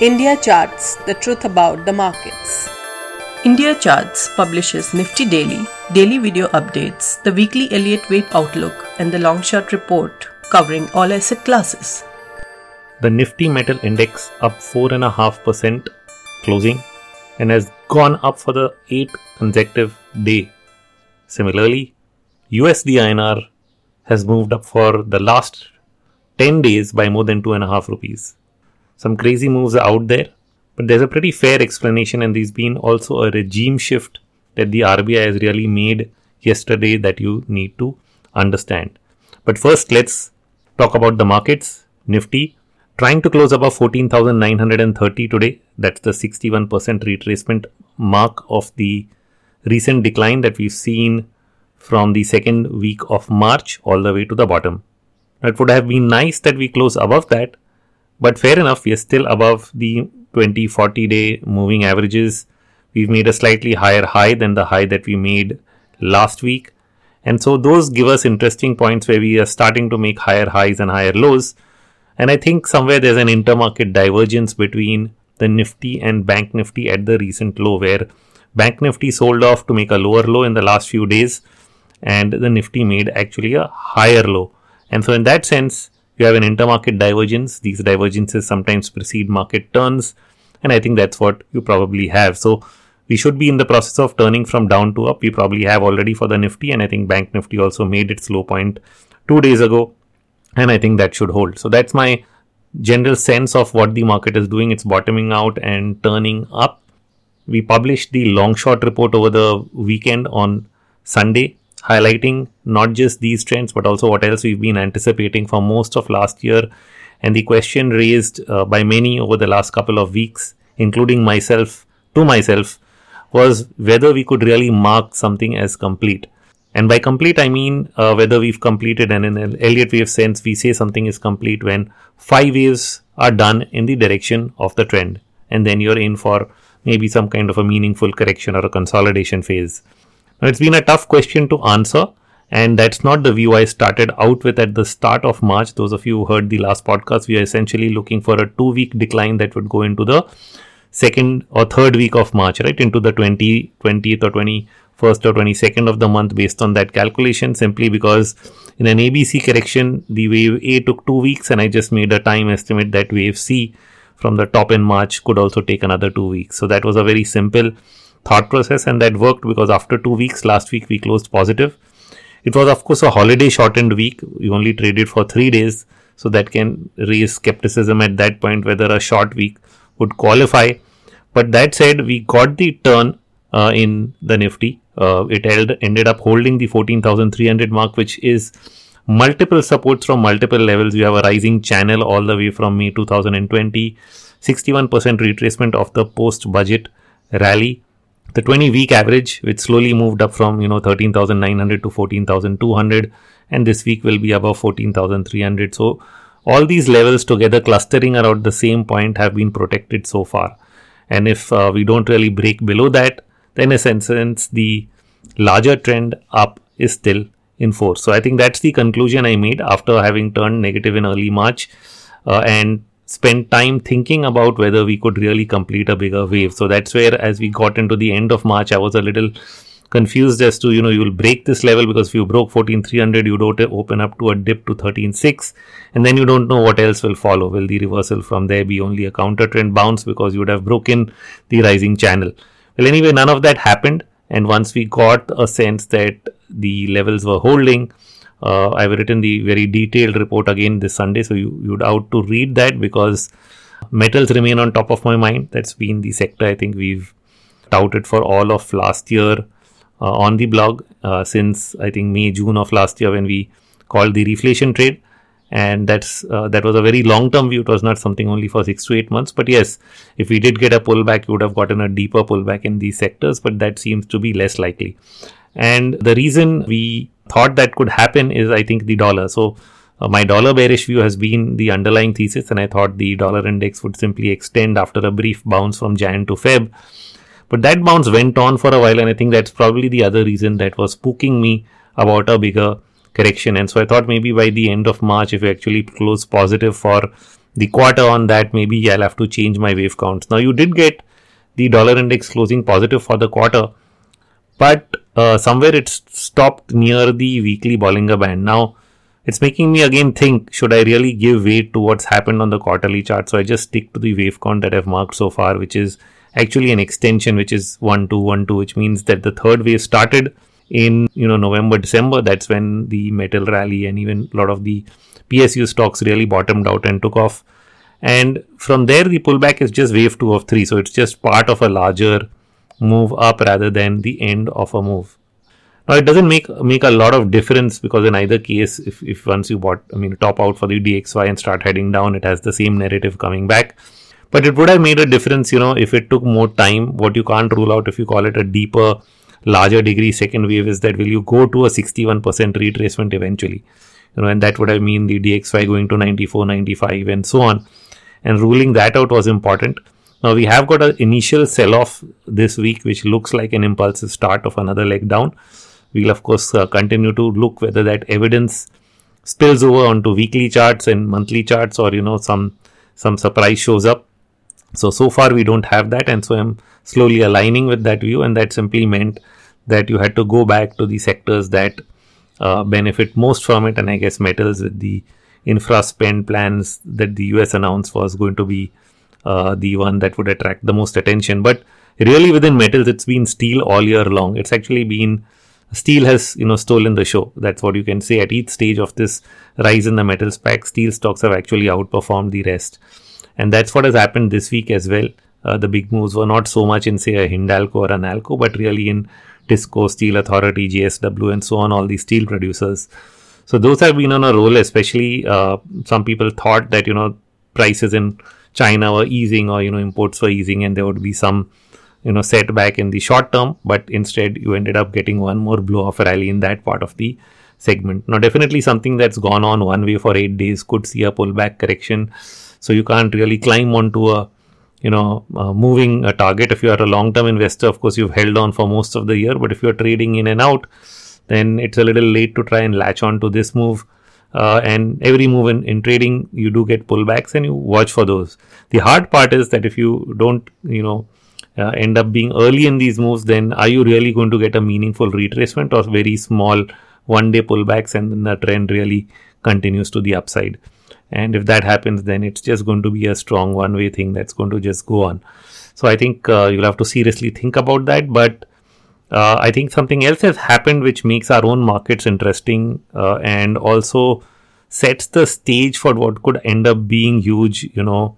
India Charts The Truth About the Markets. India Charts publishes Nifty Daily, daily video updates, the weekly Elliott Wave Outlook, and the long Short report covering all asset classes. The Nifty Metal Index up 4.5% closing and has gone up for the 8th consecutive day. Similarly, USD INR has moved up for the last 10 days by more than 2.5 rupees. Some crazy moves out there, but there's a pretty fair explanation, and there's been also a regime shift that the RBI has really made yesterday that you need to understand. But first, let's talk about the markets. Nifty trying to close above 14,930 today. That's the 61% retracement mark of the recent decline that we've seen from the second week of March all the way to the bottom. It would have been nice that we close above that, but fair enough, we are still above the 20 40 day moving averages. We've made a slightly higher high than the high that we made last week. And so those give us interesting points where we are starting to make higher highs and higher lows. And I think somewhere there's an intermarket divergence between the Nifty and Bank Nifty at the recent low, where Bank Nifty sold off to make a lower low in the last few days, and the Nifty made actually a higher low. And so, in that sense, you have an intermarket divergence. These divergences sometimes precede market turns, and I think that's what you probably have. So we should be in the process of turning from down to up. We probably have already for the Nifty, and I think Bank Nifty also made its low point two days ago, and I think that should hold. So that's my general sense of what the market is doing. It's bottoming out and turning up. We published the long short report over the weekend on Sunday highlighting not just these trends but also what else we've been anticipating for most of last year. And the question raised uh, by many over the last couple of weeks, including myself, to myself, was whether we could really mark something as complete. And by complete, I mean uh, whether we've completed, and in an Elliott wave sense, we say something is complete when five waves are done in the direction of the trend. And then you're in for maybe some kind of a meaningful correction or a consolidation phase. Now, it's been a tough question to answer, and that's not the view I started out with at the start of March. Those of you who heard the last podcast, we are essentially looking for a two week decline that would go into the second or third week of March, right? Into the 20, 20th or 21st or 22nd of the month based on that calculation, simply because in an ABC correction, the wave A took two weeks, and I just made a time estimate that wave C from the top in March could also take another two weeks. So that was a very simple thought process and that worked because after two weeks last week we closed positive. It was of course a holiday shortened week. We only traded for three days. So that can raise skepticism at that point whether a short week would qualify. But that said we got the turn uh, in the nifty. Uh, it held, ended up holding the 14300 mark which is multiple supports from multiple levels. You have a rising channel all the way from may 2020 61% retracement of the post budget rally the 20 week average which slowly moved up from you know 13900 to 14200 and this week will be above 14300 so all these levels together clustering around the same point have been protected so far. And if uh, we don't really break below that then in a sense the larger trend up is still in force. So i think that's the conclusion i made after having turned negative in early march uh, and spent time thinking about whether we could really complete a bigger wave. So that's where, as we got into the end of March, I was a little confused as to, you know, you'll break this level because if you broke 14300, you don't open up to a dip to 136, and then you don't know what else will follow. Will the reversal from there be only a counter trend bounce because you would have broken the rising channel? Well, anyway, none of that happened. And once we got a sense that the levels were holding, uh, I've written the very detailed report again this Sunday, so you, you'd out to read that because metals remain on top of my mind. That's been the sector I think we've touted for all of last year uh, on the blog uh, since I think May June of last year when we called the reflation trade. And that's uh, that was a very long term view. It was not something only for six to eight months. But yes, if we did get a pullback, you would have gotten a deeper pullback in these sectors. But that seems to be less likely. And the reason we thought that could happen is I think the dollar. So uh, my dollar bearish view has been the underlying thesis, and I thought the dollar index would simply extend after a brief bounce from Jan to Feb. But that bounce went on for a while, and I think that's probably the other reason that was spooking me about a bigger correction. And so I thought maybe by the end of March, if we actually close positive for the quarter on that, maybe I'll have to change my wave counts. Now, you did get the dollar index closing positive for the quarter, but uh, somewhere it's stopped near the weekly Bollinger Band. Now, it's making me again think should I really give weight to what's happened on the quarterly chart? So I just stick to the wave count that I've marked so far, which is actually an extension, which is 1 2 1 2, which means that the third wave started in you know November December. That's when the metal rally and even a lot of the PSU stocks really bottomed out and took off. And from there, the pullback is just wave two of three. So it's just part of a larger move up rather than the end of a move. Now it doesn't make make a lot of difference because in either case, if, if once you bought, I mean, top out for the DXY and start heading down, it has the same narrative coming back. But it would have made a difference, you know, if it took more time. What you can't rule out if you call it a deeper, larger degree second wave is that will you go to a 61% retracement eventually? You know, and that would have mean the DXY going to 94, 95, and so on. And ruling that out was important. Now we have got an initial sell off this week, which looks like an impulsive start of another leg down. We'll of course uh, continue to look whether that evidence spills over onto weekly charts and monthly charts, or you know some some surprise shows up. So so far we don't have that, and so I'm slowly aligning with that view, and that simply meant that you had to go back to the sectors that uh, benefit most from it, and I guess metals with the infra spend plans that the US announced was going to be uh, the one that would attract the most attention. But really, within metals, it's been steel all year long. It's actually been steel has you know stolen the show. That's what you can say at each stage of this rise in the metals pack. Steel stocks have actually outperformed the rest, and that's what has happened this week as well. Uh, the big moves were not so much in say a Hindalco or a Nalco, but really in Tisco, Steel Authority, JSW, and so on. All these steel producers. So those have been on a roll. Especially uh, some people thought that you know prices in China were easing or you know imports were easing, and there would be some you know setback in the short term but instead you ended up getting one more blow off rally in that part of the segment. Now definitely something that's gone on one way for eight days could see a pullback correction. So you can't really climb onto a you know moving a target. If you are a long term investor of course you've held on for most of the year but if you're trading in and out then it's a little late to try and latch on to this move uh, and every move in, in trading you do get pullbacks and you watch for those the hard part is that if you don't you know uh, end up being early in these moves, then are you really going to get a meaningful retracement or very small one day pullbacks and then the trend really continues to the upside? And if that happens, then it's just going to be a strong one way thing that's going to just go on. So I think uh, you'll have to seriously think about that. But uh, I think something else has happened which makes our own markets interesting uh, and also sets the stage for what could end up being huge, you know,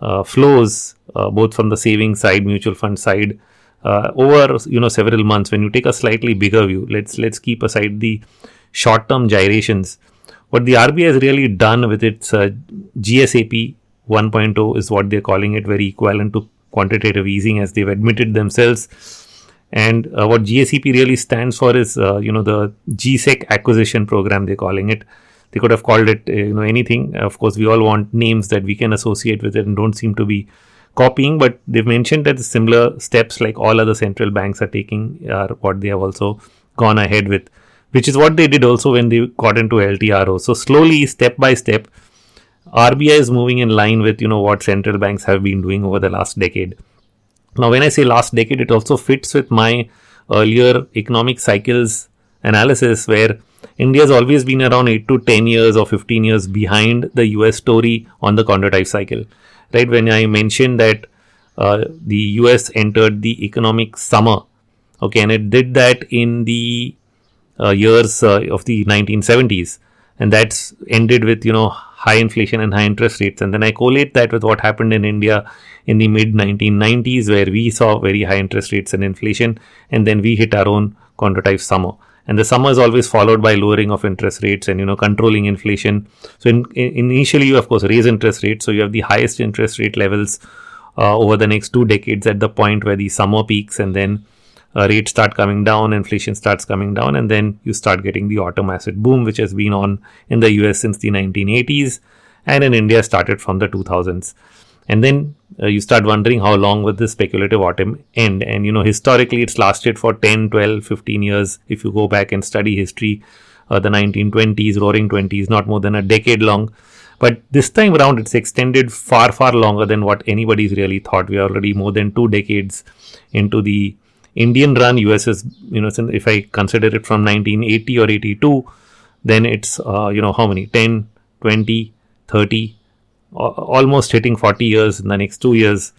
uh, flows uh, both from the saving side, mutual fund side, uh, over you know several months. When you take a slightly bigger view, let's let's keep aside the short-term gyrations. What the RBI has really done with its uh, GSAP 1.0 is what they're calling it, very equivalent to quantitative easing, as they've admitted themselves. And uh, what GSAP really stands for is, uh, you know, the GSEC acquisition program, they're calling it. They could have called it uh, you know anything. Of course we all want names that we can associate with it and don't seem to be copying but they've mentioned that the similar steps like all other central banks are taking are what they have also gone ahead with which is what they did also when they got into LTRO so slowly step by step RBI is moving in line with you know what central banks have been doing over the last decade now when I say last decade it also fits with my earlier economic cycles analysis where India has always been around 8 to 10 years or 15 years behind the US story on the counter cycle. Right when I mentioned that uh, the US entered the economic summer, okay, and it did that in the uh, years uh, of the 1970s, and that's ended with you know high inflation and high interest rates. And then I collate that with what happened in India in the mid 1990s, where we saw very high interest rates and inflation, and then we hit our own counter summer. And the summer is always followed by lowering of interest rates and you know controlling inflation. So in, in, initially you of course raise interest rates so you have the highest interest rate levels uh, over the next two decades at the point where the summer peaks and then uh, rates start coming down inflation starts coming down and then you start getting the autumn asset boom which has been on in the us since the 1980s and in india started from the 2000s and then uh, you start wondering how long will this speculative autumn end and you know historically it's lasted for 10 12 15 years if you go back and study history uh, the 1920s roaring 20s not more than a decade long But this time around, it's extended far, far longer than what anybody's really thought. We are already more than two decades into the Indian run. US is, you know, if I consider it from 1980 or 82, then it's, uh, you know, how many? 10, 20, 30, almost hitting 40 years in the next two years.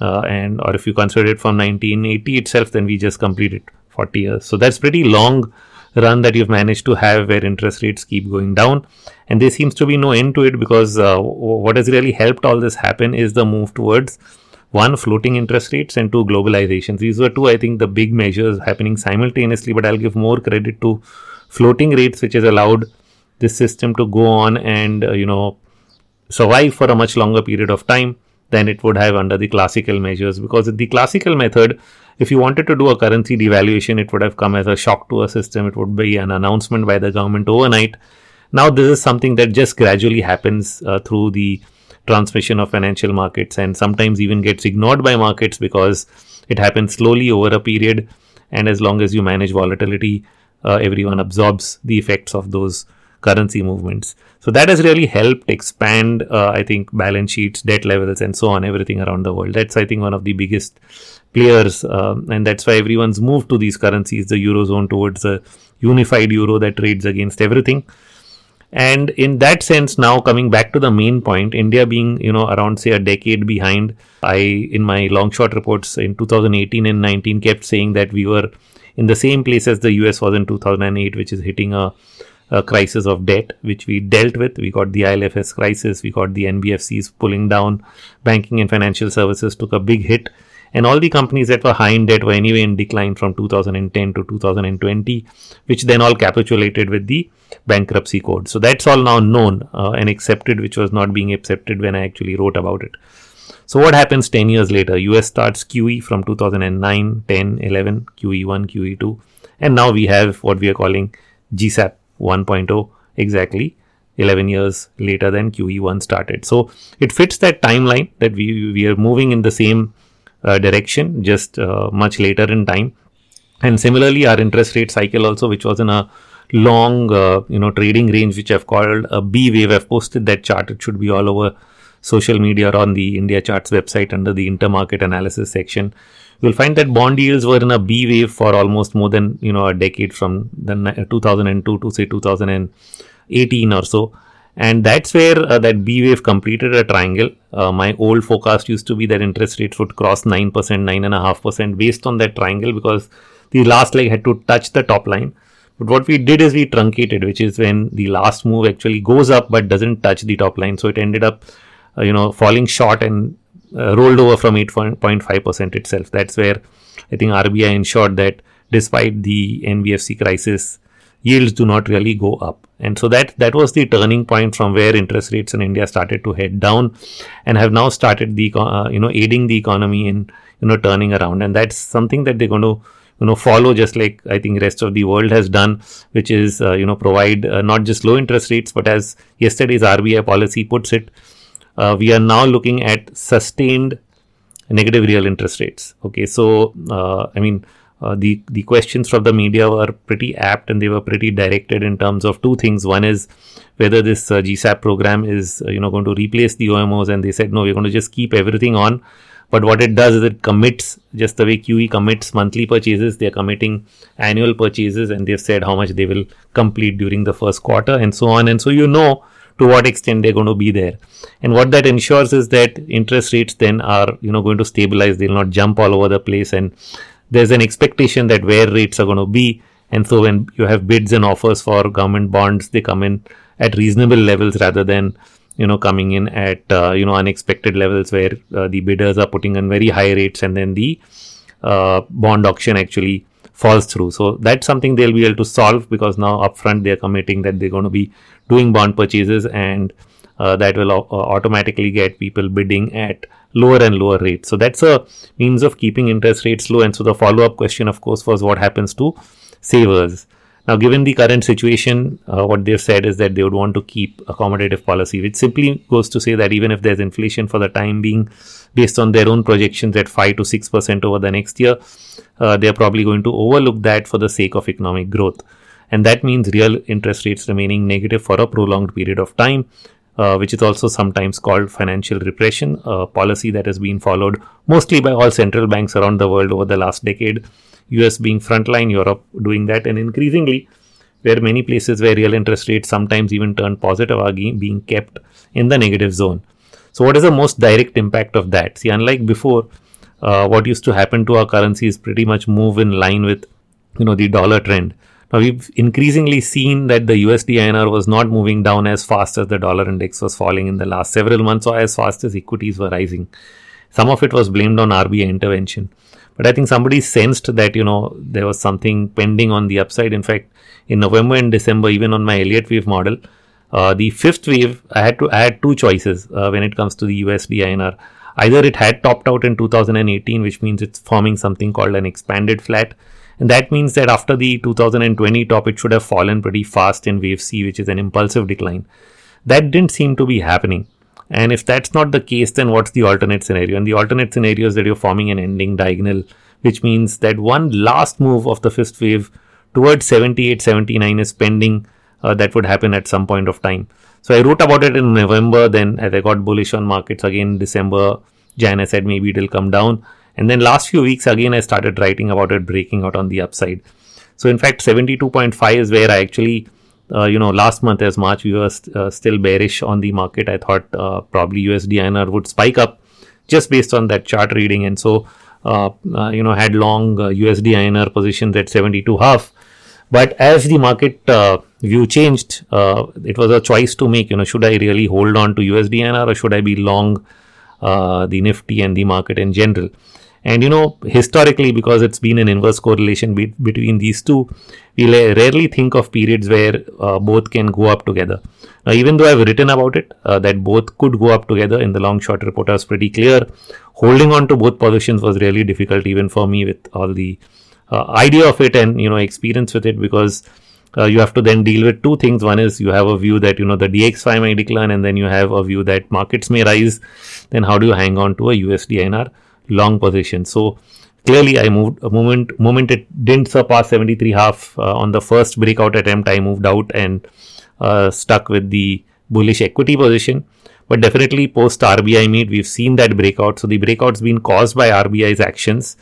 Uh, and or if you consider it from 1980 itself, then we just completed 40 years. So that's pretty long run that you've managed to have where interest rates keep going down. And there seems to be no end to it because uh, what has really helped all this happen is the move towards one, floating interest rates, and two, globalizations. These were two, I think, the big measures happening simultaneously, but I'll give more credit to floating rates, which has allowed this system to go on and, uh, you know, survive for a much longer period of time than it would have under the classical measures? Because the classical method if you wanted to do a currency devaluation it would have come as a shock to a system. It would be an announcement by the government overnight. Now this is something that just gradually happens uh, through the transmission of financial markets and sometimes even gets ignored by markets because it happens slowly over a period. And as long as you manage volatility uh, everyone absorbs the effects of those currency movements. So that has really helped expand, uh, I think, balance sheets, debt levels, and so on, everything around the world. That's, I think, one of the biggest players, um, and that's why everyone's moved to these currencies, the eurozone, towards a unified euro that trades against everything. And in that sense, now coming back to the main point, India being, you know, around say a decade behind, I, in my long short reports in 2018 and 19, kept saying that we were in the same place as the US was in 2008, which is hitting a a crisis of debt, which we dealt with. We got the ILFS crisis, we got the NBFCs pulling down, banking and financial services took a big hit, and all the companies that were high in debt were anyway in decline from 2010 to 2020, which then all capitulated with the bankruptcy code. So that's all now known uh, and accepted, which was not being accepted when I actually wrote about it. So what happens 10 years later? US starts QE from 2009, 10, 11, QE1, QE2, and now we have what we are calling GSAP 1.0 exactly 11 years later than QE1 started. So it fits that timeline that we, we are moving in the same uh, direction, just uh, much later in time. And similarly, our interest rate cycle also, which was in a long, uh, you know, trading range, which I've called a B wave. I've posted that chart. It should be all over social media or on the India Charts website under the intermarket analysis section you'll find that bond yields were in a B wave for almost more than you know a decade from the 2002 to say 2018 or so and that's where uh, that B wave completed a triangle. Uh, my old forecast used to be that interest rates would cross 9%, 9.5% based on that triangle because the last leg had to touch the top line. But what we did is we truncated, which is when the last move actually goes up but doesn't touch the top line. So it ended up, uh, you know, falling short and rolled over from 8.5% itself. That's where I think RBI ensured that despite the NBFC crisis, yields do not really go up. And so that that was the turning point from where interest rates in India started to head down, and have now started the uh, you know aiding the economy in you know turning around. And that's something that they're going to you know follow just like i think rest of the world has done which is uh, you know provide uh, not just low interest rates but as yesterday's rbi policy puts it uh, we are now looking at sustained negative real interest rates. Okay, so uh, I mean, uh, the the questions from the media were pretty apt and they were pretty directed in terms of two things. One is whether this uh, GSAP program is uh, you know going to replace the OMOs, and they said no, we're going to just keep everything on. But what it does is it commits just the way QE commits monthly purchases. They are committing annual purchases, and they've said how much they will complete during the first quarter, and so on. And so you know to what extent they're going to be there. And what that ensures is that interest rates then are you know going to stabilize. They'll not jump all over the place. And there's an expectation that where rates are going to be. And so when you have bids and offers for government bonds they come in at reasonable levels rather than you know coming in at uh, you know unexpected levels where uh, the bidders are putting in very high rates and then the uh, bond auction actually falls through. So that's something they'll be able to solve because now upfront they're committing that they're going to be doing bond purchases and uh, that will uh, automatically get people bidding at lower and lower rates. So that's a means of keeping interest rates low. And so the follow up question, of course, was what happens to savers. Now, given the current situation, uh, what they've said is that they would want to keep accommodative policy, which simply goes to say that even if there's inflation for the time being, based on their own projections at 5 to 6% over the next year, uh, they're probably going to overlook that for the sake of economic growth. And that means real interest rates remaining negative for a prolonged period of time. uh, which is also sometimes called financial repression, a policy that has been followed mostly by all central banks around the world over the last decade. US being frontline, Europe doing that, and increasingly, where many places where real interest rates sometimes even turn positive are being kept in the negative zone. So, what is the most direct impact of that? See, unlike before, uh, what used to happen to our currency is pretty much move in line with you know the dollar trend now we've increasingly seen that the USD INR was not moving down as fast as the dollar index was falling in the last several months or as fast as equities were rising. Some of it was blamed on RBI intervention. But I think somebody sensed that, you know, there was something pending on the upside. In fact, in November and December, even on my Elliott wave model, uh, the fifth wave, I had to add two choices uh, when it comes to the USD INR. Either it had topped out in 2018, which means it's forming something called an expanded flat, and that means that after the 2020 top, it should have fallen pretty fast in wave C, which is an impulsive decline. That didn't seem to be happening. And if that's not the case, then what's the alternate scenario? And the alternate scenario is that you're forming an ending diagonal, which means that one last move of the fifth wave towards 78, 79 is pending. Uh, that would happen at some point of time. So I wrote about it in November. Then as I got bullish on markets again, December, Jan, I said maybe it'll come down. And then last few weeks again, I started writing about it breaking out on the upside. So in fact, 72.5 is where I actually, you know, last month as March, we were st- uh, still bearish on the market. I thought uh, probably USD INR would spike up just based on that chart reading. And so, uh, uh, you know, had long USD uh, INR positions at 72 half. But as the market view changed, it was a choice to make. You know, should I really hold on to USD INR or should I be long the Nifty and the market in general? And you know, historically, because it's been an inverse correlation be- between these two, we rarely think of periods where uh, both can go up together. Now, even though I've written about it, uh, that both could go up together in the long short report, I was pretty clear. Holding on to both positions was really difficult, even for me, with all the uh, idea of it and you know experience with it, because uh, you have to then deal with two things. One is you have a view that you know the DXY may decline, and then you have a view that markets may rise. Then how do you hang on to a USD INR? Long position. So clearly I moved a moment moment it didn't surpass 73 half uh, on the first breakout attempt I moved out and uh, stuck with the bullish equity position. But definitely post RBI meet we've seen that breakout. So the breakout's been caused by RBI's actions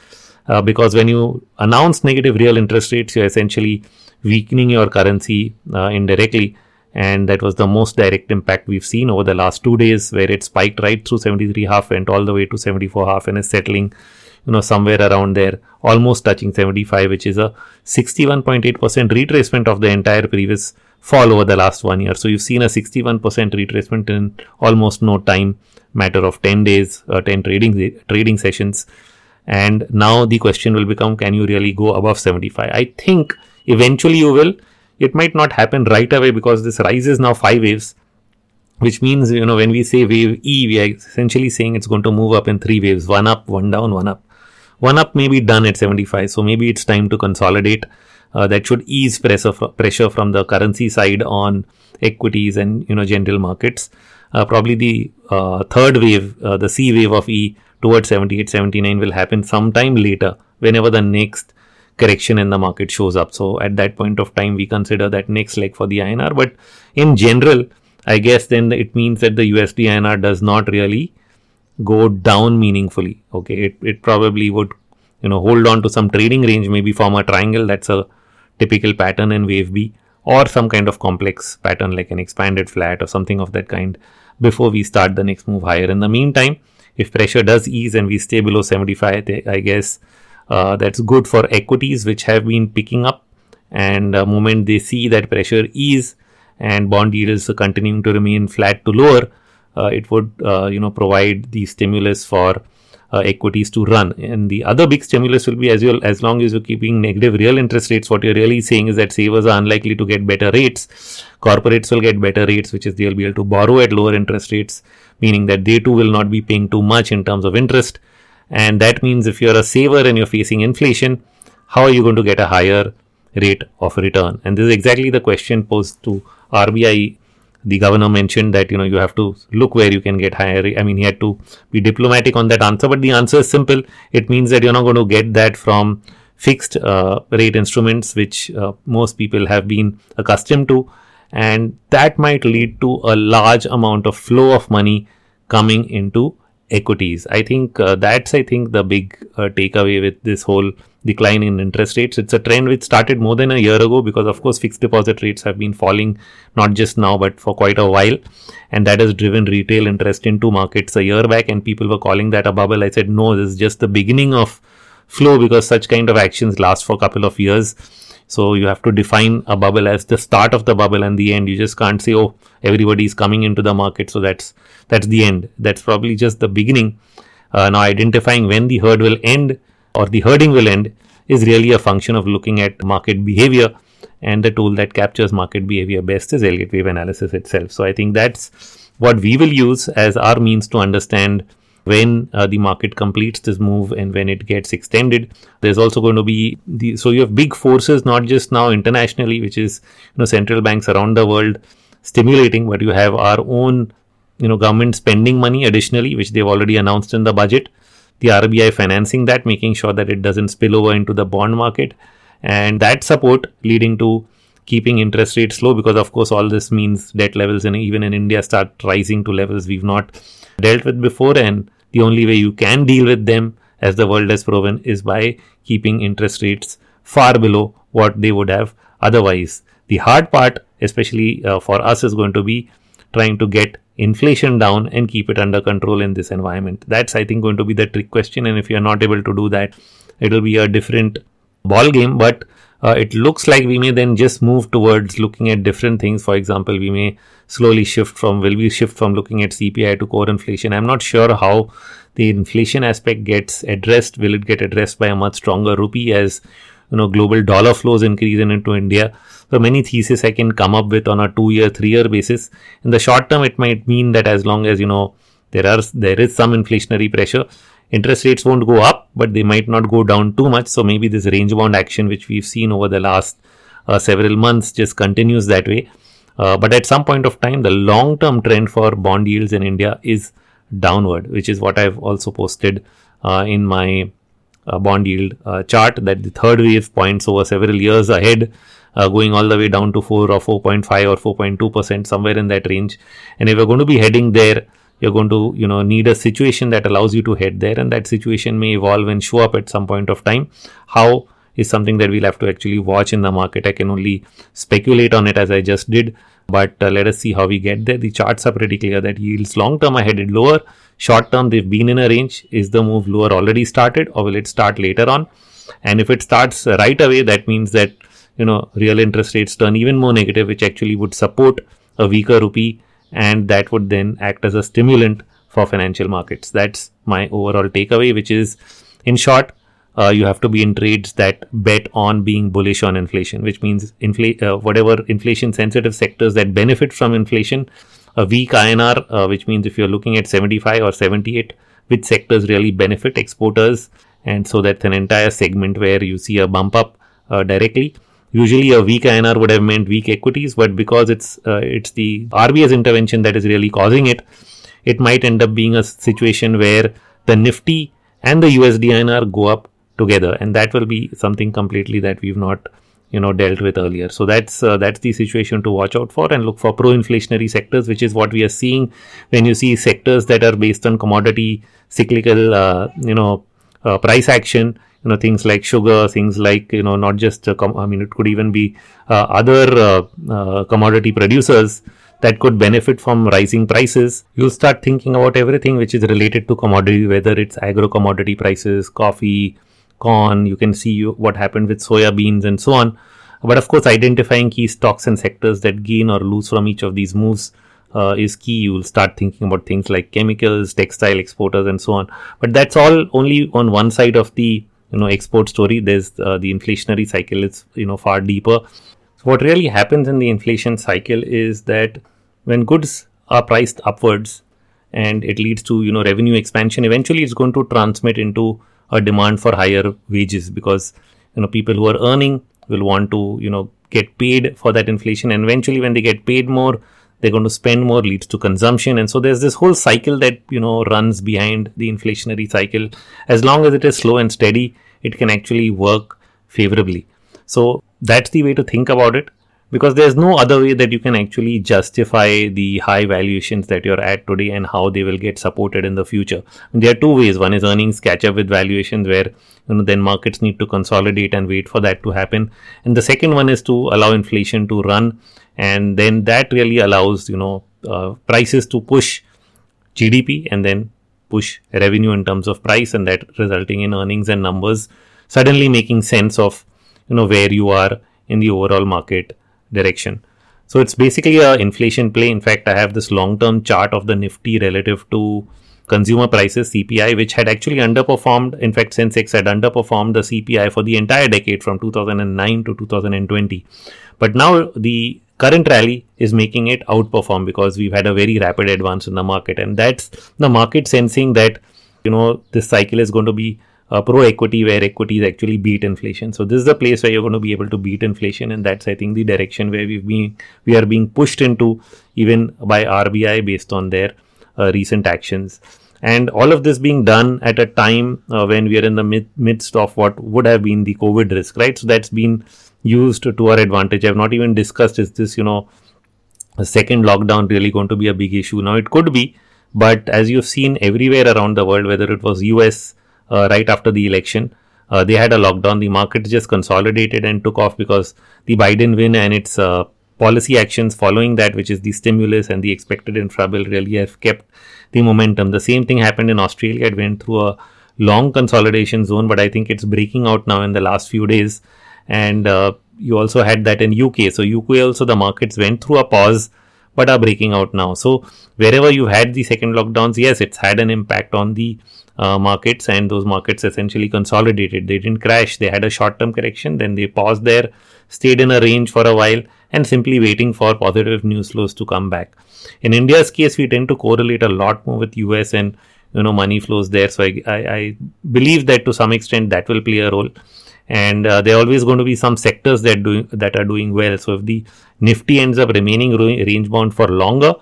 uh, because when you announce negative real interest rates you're essentially weakening your currency uh, indirectly and that was the most direct impact we've seen over the last two days where it spiked right through 73 half went all the way to 74 half and is settling you know somewhere around there almost touching 75 which is a 61.8% retracement of the entire previous fall over the last one year. So you've seen a 61% retracement in almost no time matter of 10 days uh, 10 trading trading sessions. And now the question will become can you really go above 75 i think eventually you will it might not happen right away because this rise is now five waves which means you know when we say wave e we are essentially saying it's going to move up in three waves. One up one down one up. One up may be done at 75 so maybe it's time to consolidate. Uh, that should ease pressure pressure from the currency side on equities and you know general markets. Uh, probably the uh, third wave uh, the c wave of e towards 78 79 will happen sometime later whenever the next correction in the market shows up. So at that point of time, we consider that next leg for the INR. But in general, I guess then it means that the USD INR does not really go down meaningfully. Okay, it, it probably would, you know, hold on to some trading range, maybe form a triangle. That's a typical pattern in wave B or some kind of complex pattern like an expanded flat or something of that kind before we start the next move higher. In the meantime, if pressure does ease and we stay below 75, I guess that's good for equities which have been picking up. And the moment they see that pressure ease and bond yields continuing to remain flat to lower uh, it would uh, you know provide the stimulus for uh, equities to run. And the other big stimulus will be as well as long as you're keeping negative real interest rates what you're really saying is that savers are unlikely to get better rates. Corporates will get better rates which is they'll be able to borrow at lower interest rates meaning that they too will not be paying too much in terms of interest and that means if you're a saver and you're facing inflation, how are you going to get a higher rate of return? And this is exactly the question posed to RBI. The governor mentioned that you know you have to look where you can get higher. I mean, he had to be diplomatic on that answer, but the answer is simple. It means that you're not going to get that from fixed uh, rate instruments, which uh, most people have been accustomed to. and that might lead to a large amount of flow of money coming into equities. I think uh, that's I think the big uh, takeaway with this whole decline in interest rates. It's a trend which started more than a year ago because of course fixed deposit rates have been falling not just now but for quite a while and that has driven retail interest into markets a year back and people were calling that a bubble. I said no, this is just the beginning of flow because such kind of actions last for a couple of years. So you have to define a bubble as the start of the bubble and the end. You just can't say, oh, everybody is coming into the market, so that's that's the end. That's probably just the beginning. Uh, now identifying when the herd will end or the herding will end is really a function of looking at market behavior and the tool that captures market behavior best is Elliott wave analysis itself. So I think that's what we will use as our means to understand when uh, the market completes this move and when it gets extended. There's also going to be the so you have big forces not just now internationally, which is you know central banks around the world stimulating, but you have our own you know government spending money additionally, which they've already announced in the budget the RBI financing that, making sure that it doesn't spill over into the bond market, and that support leading to keeping interest rates low because of course all this means debt levels in even in India start rising to levels we've not dealt with before and the only way you can deal with them as the world has proven is by keeping interest rates far below what they would have otherwise the hard part especially uh, for us is going to be trying to get inflation down and keep it under control in this environment. That's, I think, going to be the trick question. And if you are not able to do that, it will be a different ball game. But uh, it looks like we may then just move towards looking at different things. For example, we may slowly shift from, will we shift from looking at CPI to core inflation? I'm not sure how the inflation aspect gets addressed. Will it get addressed by a much stronger rupee as you know global dollar flows increase into India? So many theses I can come up with on a two year, three year basis. In the short term, it might mean that as long as you know there are there is some inflationary pressure, interest rates won't go up, but they might not go down too much. So maybe this range bound action which we've seen over the last uh, several months just continues that way. Uh, but at some point of time, the long term trend for bond yields in India is downward, which is what I've also posted uh, in my uh, bond yield uh, chart that the third wave points over several years ahead uh, going all the way down to 4 or 4.5 or 4.2 percent somewhere in that range and if we're going to be heading there you're going to you know need a situation that allows you to head there and that situation may evolve and show up at some point of time. How is something that we'll have to actually watch in the market. I can only speculate on it as i just did but uh, let us see how we get there. The charts are pretty clear that yields long term are headed lower. Short term they've been in a range. Is the move lower already started or will it start later on? And if it starts right away that means that you know real interest rates turn even more negative which actually would support a weaker rupee and that would then act as a stimulant for financial markets. That's my overall takeaway which is in short uh, you have to be in trades that bet on being bullish on inflation which means infl- uh, whatever inflation sensitive sectors that benefit from inflation a weak INR uh, which means if you're looking at 75 or 78 which sectors really benefit exporters and so that's an entire segment where you see a bump up uh, directly usually a weak INR would have meant weak equities, but because it's uh, it's the RBI's intervention that is really causing it, it might end up being a situation where the Nifty and the USD INR go up together, and that will be something completely that we've not you know dealt with earlier. So that's uh, that's the situation to watch out for and look for pro-inflationary sectors, which is what we are seeing when you see sectors that are based on commodity cyclical uh, you know uh, price action you know things like sugar things like you know not just uh, com- i mean it could even be uh, other uh, commodity producers that could benefit from rising prices you'll start thinking about everything which is related to commodity whether it's agro commodity prices coffee corn you can see what happened with soya beans and so on but of course identifying key stocks and sectors that gain or lose from each of these moves uh, is key. You will start thinking about things like chemicals, textile exporters, and so on. But that's all only on one side of the you know export story there's uh, the inflationary cycle is you know far deeper. So what really happens in the inflation cycle is that when goods are priced upwards and it leads to you know revenue expansion eventually it's going to transmit into a demand for higher wages because you know people who are earning will want to you know get paid for that inflation. And eventually when they get paid more they're going to spend more leads to consumption. And so there's this whole cycle that you know runs behind the inflationary cycle. As long as it is slow and steady it can actually work favorably. So that's the way to think about it. because there's no other way that you can actually justify the high valuations that you're at today and how they will get supported in the future. And there are two ways. One is earnings catch up with valuations where you know then markets need to consolidate and wait for that to happen. And the second one is to allow inflation to run and then that really allows you know uh, prices to push GDP and then push revenue in terms of price and that resulting in earnings and numbers suddenly making sense of you know where you are in the overall market direction. So it's basically a inflation play. In fact, I have this long-term chart of the Nifty relative to consumer prices CPI, which had actually underperformed. In fact, Sensex had underperformed the CPI for the entire decade from 2009 to 2020. But now the current rally is making it outperform because we've had a very rapid advance in the market, and that's the market sensing that you know this cycle is going to be uh, pro equity where equities actually beat inflation. So this is the place where you're going to be able to beat inflation, and that's I think the direction where we've been we are being pushed into even by RBI based on their uh, recent actions. And all of this being done at a time uh, when we are in the mid- midst of what would have been the COVID risk, right? So that's been used to our advantage. I've not even discussed is this, you know, a second lockdown really going to be a big issue? Now it could be, but as you've seen everywhere around the world, whether it was US uh, right after the election. Uh, they had a lockdown. The market just consolidated and took off because the Biden win and its uh, policy actions following that, which is the stimulus and the expected infra bill, really have kept the momentum. The same thing happened in Australia. It went through a long consolidation zone, but I think it's breaking out now in the last few days. And uh, you also had that in UK. So UK also the markets went through a pause, but are breaking out now. So wherever you had the second lockdowns, yes, it's had an impact on the uh, markets and those markets essentially consolidated. They didn't crash. They had a short term correction. Then they paused there, stayed in a range for a while and simply waiting for positive news flows to come back. In India's case, we tend to correlate a lot more with US and you know money flows there. So I, I, I believe that to some extent that will play a role. And uh, there are always going to be some sectors that doing that are doing well. So if the Nifty ends up remaining range bound for longer,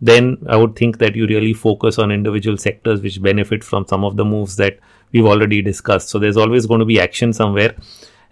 then I would think that you really focus on individual sectors which benefit from some of the moves that we've already discussed. So there's always going to be action somewhere.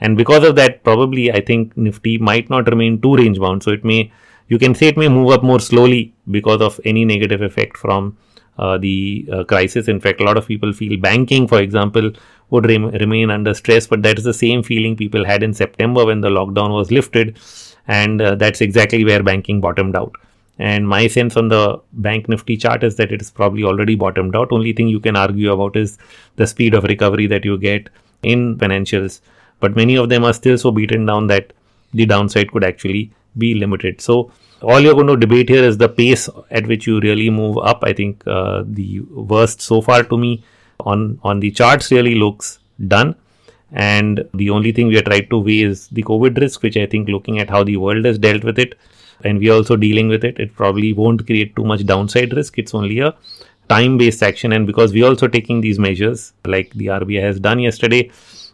And because of that, probably I think Nifty might not remain too range bound. So it may, you can say it may move up more slowly because of any negative effect from uh, the uh, crisis. In fact, a lot of people feel banking, for example, would rem- remain under stress, but that is the same feeling people had in September when the lockdown was lifted. And uh, that's exactly where banking bottomed out. And my sense on the bank nifty chart is that it is probably already bottomed out. Only thing you can argue about is the speed of recovery that you get in financials. But many of them are still so beaten down that the downside could actually be limited. So all you're going to debate here is the pace at which you really move up. I think uh, the worst so far to me on on the charts really looks done. And the only thing we are trying to weigh is the COVID risk, which I think looking at how the world has dealt with it, and we are also dealing with it. It probably won't create too much downside risk. It's only a time based action. And because we're also taking these measures, like the RBI has done yesterday,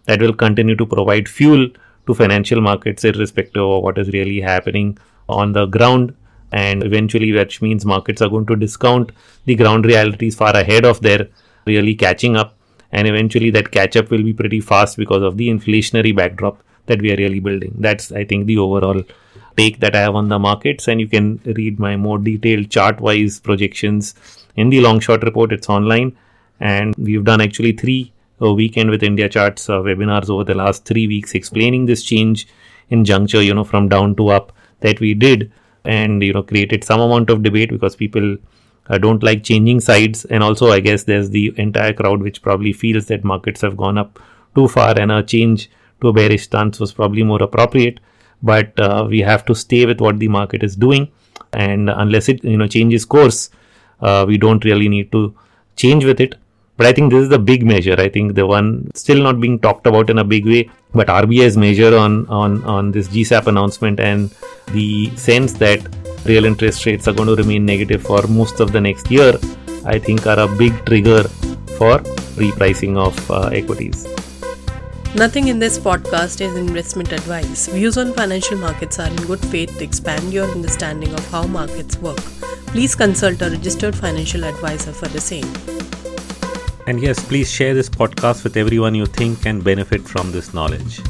that will continue to provide fuel to financial markets, irrespective of what is really happening on the ground. And eventually, which means markets are going to discount the ground realities far ahead of their really catching up. And eventually, that catch up will be pretty fast because of the inflationary backdrop that we are really building. That's, I think, the overall take that I have on the markets, and you can read my more detailed chart wise projections in the long short report. It's online, and we've done actually three uh, weekend with India charts uh, webinars over the last three weeks explaining this change in juncture, you know, from down to up that we did, and you know, created some amount of debate because people. Uh, don't like changing sides, and also I guess there's the entire crowd which probably feels that markets have gone up too far, and a change to a bearish stance was probably more appropriate but uh, we have to stay with what the market is doing. And unless it you know changes course uh, we don't really need to change with it. But i think this is the big measure. I think the one still not being talked about in a big way. But rbi's measure on on on this gsap announcement and the sense that real interest rates are going to remain negative for most of the next year i think are a big trigger for repricing of uh, equities Nothing in this podcast is investment advice. Views on financial markets are in good faith to expand your understanding of how markets work. Please consult a registered financial advisor for the same. And yes, please share this podcast with everyone you think can benefit from this knowledge.